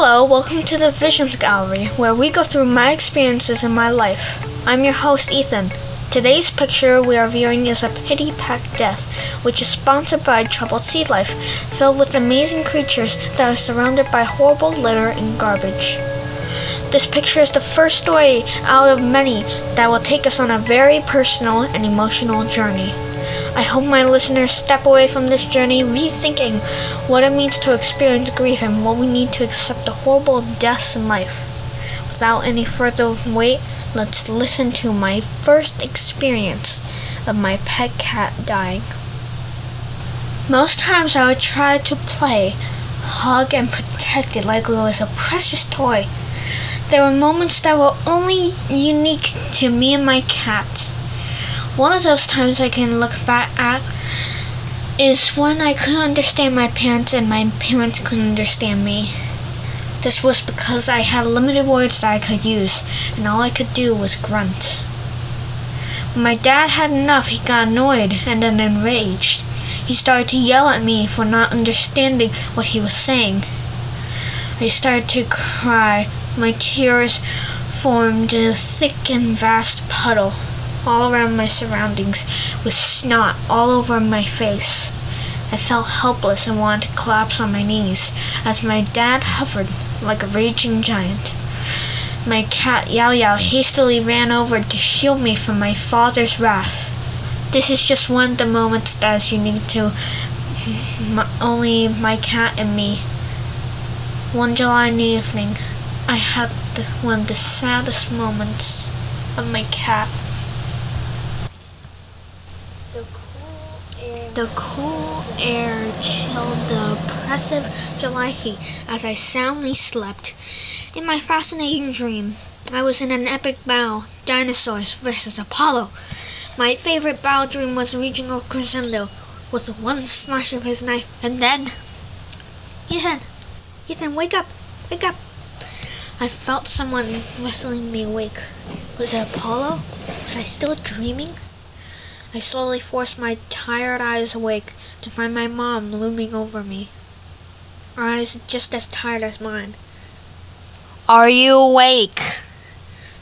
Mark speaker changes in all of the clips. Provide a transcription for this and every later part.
Speaker 1: Hello, welcome to the Visions Gallery, where we go through my experiences in my life. I'm your host, Ethan. Today's picture we are viewing is a pity packed Death, which is sponsored by Troubled Sea Life, filled with amazing creatures that are surrounded by horrible litter and garbage. This picture is the first story out of many that will take us on a very personal and emotional journey. I hope my listeners step away from this journey rethinking what it means to experience grief and what we need to accept the horrible deaths in life. Without any further wait, let's listen to my first experience of my pet cat dying. Most times I would try to play, hug, and protect it like it was a precious toy. There were moments that were only unique to me and my cat. One of those times I can look back at is when I couldn't understand my parents and my parents couldn't understand me. This was because I had limited words that I could use, and all I could do was grunt. When my dad had enough, he got annoyed and then enraged. He started to yell at me for not understanding what he was saying. I started to cry. My tears formed a thick and vast puddle all around my surroundings with snot all over my face. I felt helpless and wanted to collapse on my knees as my dad hovered like a raging giant. My cat Yao Yao hastily ran over to shield me from my father's wrath. This is just one of the moments that is unique to my, only my cat and me. One July evening, I had the, one of the saddest moments of my cat. The cool air, the cool air chilled the oppressive July heat as I soundly slept. In my fascinating dream, I was in an epic battle, dinosaurs versus Apollo. My favorite battle dream was reaching a crescendo with one slash of his knife, and then, Ethan, Ethan, wake up, wake up. I felt someone whistling me awake. Was it Apollo? Was I still dreaming? I slowly forced my tired eyes awake to find my mom looming over me. Her eyes just as tired as mine. Are you awake?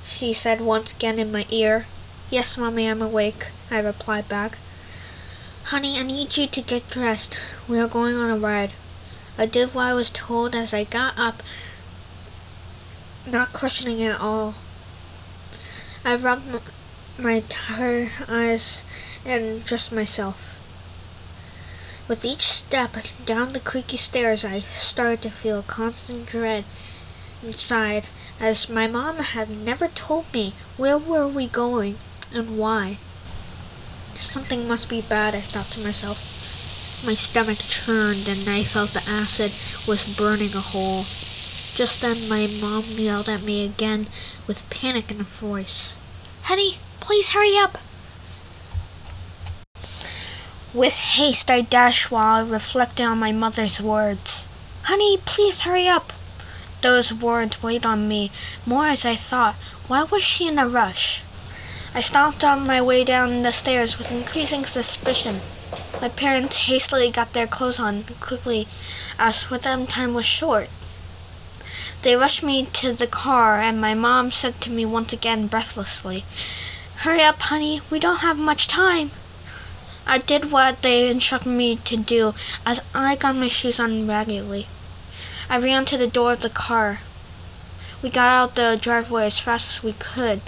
Speaker 1: She said once again in my ear. Yes, Mommy, I'm awake, I replied back. Honey, I need you to get dressed. We are going on a ride. I did what I was told as I got up, not questioning it at all. I rubbed my tired eyes and dressed myself. With each step down the creaky stairs, I started to feel a constant dread inside, as my mom had never told me where were we going and why. Something must be bad, I thought to myself. My stomach churned and I felt the acid was burning a hole. Just then my mom yelled at me again with panic in her voice. Hetty, please hurry up! With haste I dashed while I reflected on my mother's words. Honey, please hurry up! Those words weighed on me more as I thought. Why was she in a rush? I stomped on my way down the stairs with increasing suspicion. My parents hastily got their clothes on quickly, as for them time was short. They rushed me to the car, and my mom said to me once again breathlessly, Hurry up, honey, we don't have much time. I did what they instructed me to do as I got my shoes on raggedly. I ran to the door of the car. We got out the driveway as fast as we could,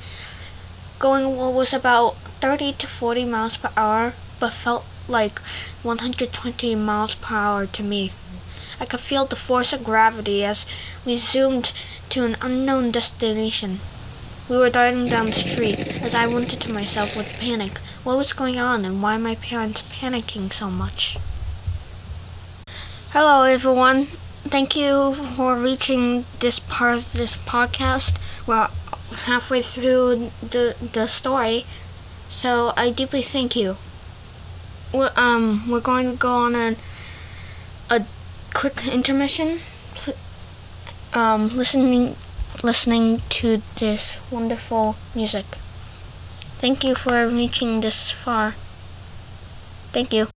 Speaker 1: going what was about 30 to 40 miles per hour, but felt like 120 miles per hour to me. I could feel the force of gravity as we zoomed to an unknown destination. We were darting down the street as I wondered to myself with panic what was going on and why my parents panicking so much. Hello everyone. Thank you for reaching this part of this podcast. We're halfway through the the story. So I deeply thank you. We're, um we're going to go on a a quick intermission. Um listening listening to this wonderful music. Thank you for reaching this far. Thank you.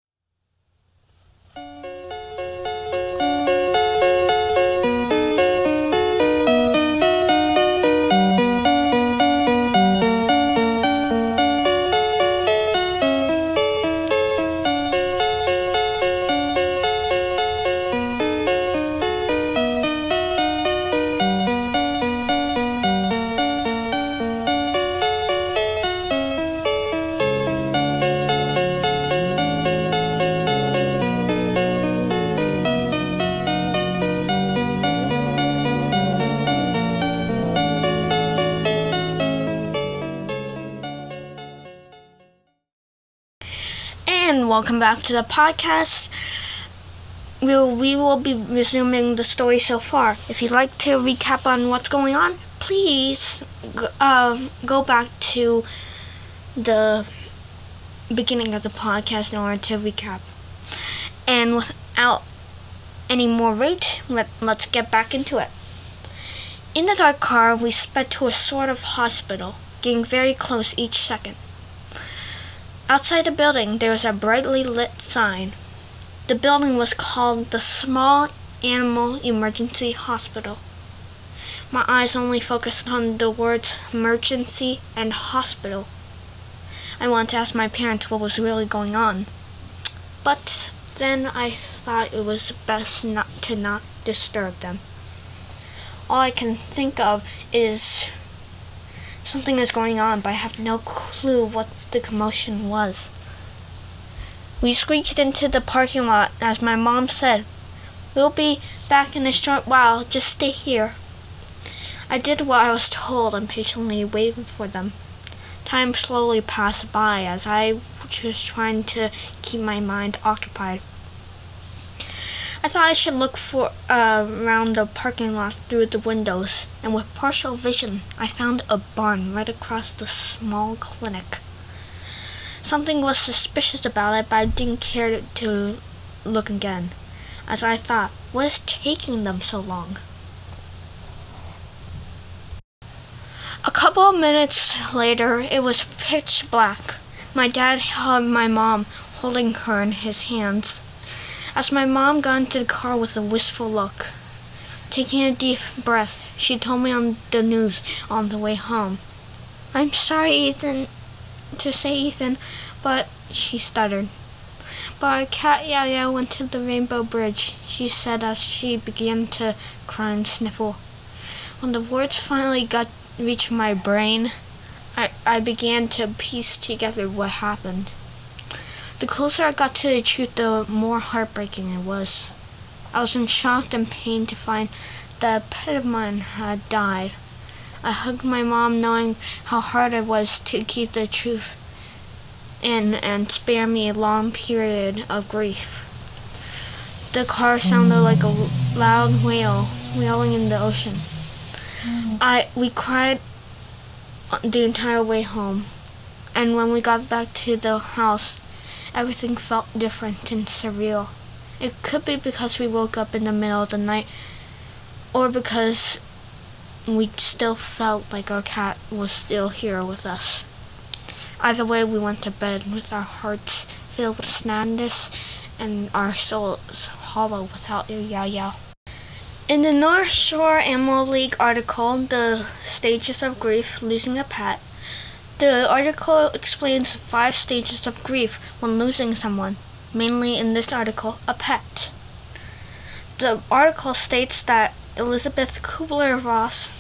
Speaker 1: Welcome back to the podcast. We'll, we will be resuming the story so far. If you'd like to recap on what's going on, please uh, go back to the beginning of the podcast in order to recap. And without any more wait, let, let's get back into it. In the dark car, we sped to a sort of hospital, getting very close each second. Outside the building, there was a brightly lit sign. The building was called the Small Animal Emergency Hospital. My eyes only focused on the words emergency and hospital. I wanted to ask my parents what was really going on. But then I thought it was best not to not disturb them. All I can think of is something is going on, but I have no clue what the commotion was. We screeched into the parking lot as my mom said, We'll be back in a short while, just stay here. I did what I was told and patiently waited for them. Time slowly passed by as I was trying to keep my mind occupied. I thought I should look for uh, around the parking lot through the windows, and with partial vision, I found a barn right across the small clinic. Something was suspicious about it, but I didn't care to look again, as I thought, what is taking them so long? A couple of minutes later, it was pitch black. My dad held my mom, holding her in his hands. As my mom got into the car with a wistful look, taking a deep breath, she told me on the news on the way home. I'm sorry, Ethan, to say Ethan, but she stuttered. But cat Yaya went to the Rainbow Bridge, she said as she began to cry and sniffle. When the words finally got reached my brain, I, I began to piece together what happened. The closer I got to the truth, the more heartbreaking it was. I was in shock and pain to find that a pet of mine had died. I hugged my mom knowing how hard it was to keep the truth in and spare me a long period of grief. The car sounded like a loud wail, wailing in the ocean. I we cried the entire way home, and when we got back to the house, everything felt different and surreal. It could be because we woke up in the middle of the night, or because we still felt like our cat was still here with us. Either way, we went to bed with our hearts filled with sadness and our souls hollow without your Yao Yao. In the North Shore Animal League article, The Stages of Grief Losing a Pet, the article explains five stages of grief when losing someone, mainly in this article, a pet. The article states that Elizabeth Kubler Ross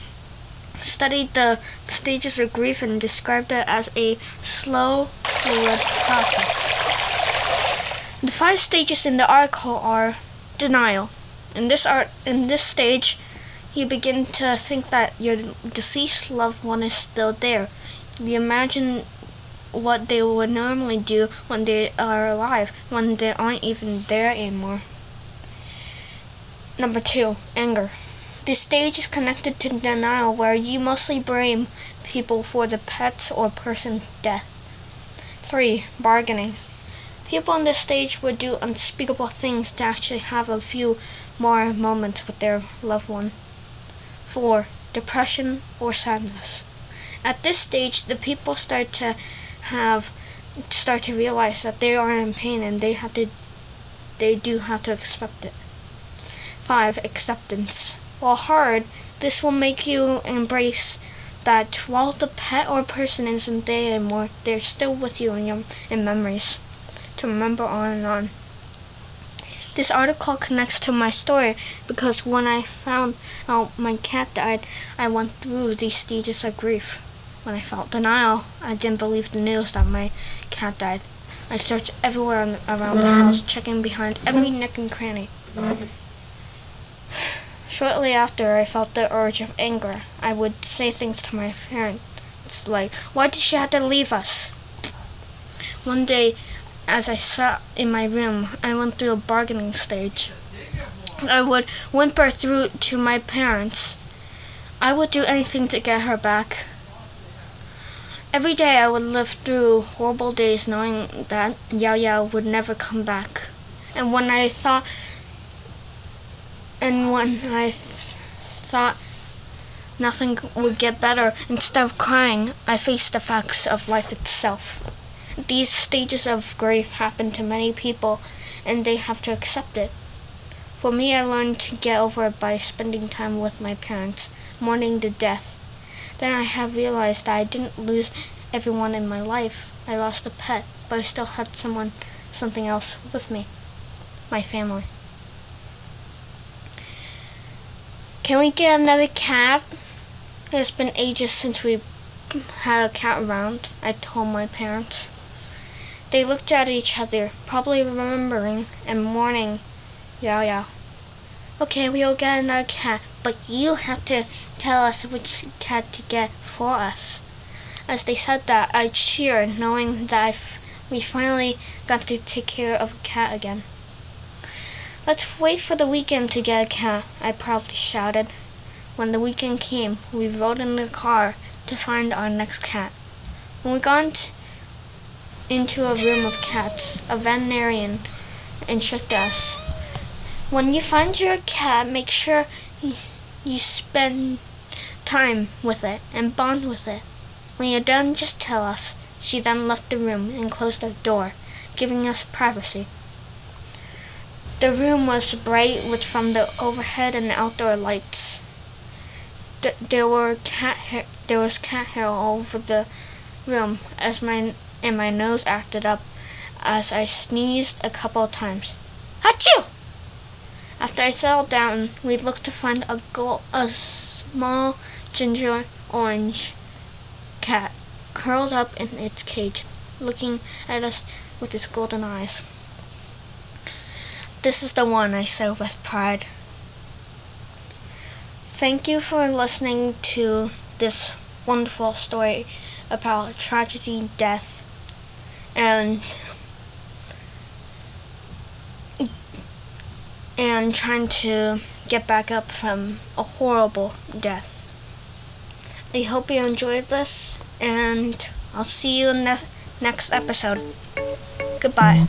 Speaker 1: studied the stages of grief and described it as a slow, fluid process. The five stages in the article are denial. In this art, in this stage, you begin to think that your deceased loved one is still there we imagine what they would normally do when they are alive, when they aren't even there anymore. Number two, anger. This stage is connected to denial, where you mostly blame people for the pet's or person's death. Three, bargaining. People on this stage would do unspeakable things to actually have a few more moments with their loved one. Four, depression or sadness. At this stage, the people start to have start to realize that they are in pain and they have to they do have to accept it. 5. Acceptance. While hard, this will make you embrace that while the pet or person isn't there anymore, they're still with you in your in memories to remember on and on. This article connects to my story because when I found out my cat died, I went through these stages of grief. When I felt denial, I didn't believe the news that my cat died. I searched everywhere around the house, checking behind every nook and cranny. Shortly after, I felt the urge of anger. I would say things to my parents like, Why did she have to leave us? One day, as I sat in my room, I went through a bargaining stage. I would whimper through to my parents. I would do anything to get her back. Every day I would live through horrible days knowing that Yao Yao would never come back. And when I thought and when I th- thought nothing would get better, instead of crying, I faced the facts of life itself. These stages of grief happen to many people, and they have to accept it. For me, I learned to get over it by spending time with my parents, mourning the death. Then I have realized that I didn't lose everyone in my life. I lost a pet, but I still had someone, something else with me. My family. Can we get another cat? It's been ages since we had a cat around, I told my parents. They looked at each other, probably remembering and mourning. Yao Yao. Okay, we'll get another cat, but you have to tell us which cat to get for us. As they said that, I cheered, knowing that we finally got to take care of a cat again. Let's wait for the weekend to get a cat, I proudly shouted. When the weekend came, we rode in the car to find our next cat. When we got into a room of cats, a veterinarian instructed us. When you find your cat, make sure you spend time with it and bond with it. When you're done, just tell us. She then left the room and closed the door, giving us privacy. The room was bright with from the overhead and outdoor lights. Th- there were cat hair, there was cat hair all over the room as my and my nose acted up as I sneezed a couple of times. Achoo! After I settled down, we looked to find a gold, a small ginger orange cat curled up in its cage, looking at us with its golden eyes. This is the one, I said with pride. Thank you for listening to this wonderful story about tragedy, death, and and trying to get back up from a horrible death. I hope you enjoyed this, and I'll see you in the next episode. Goodbye.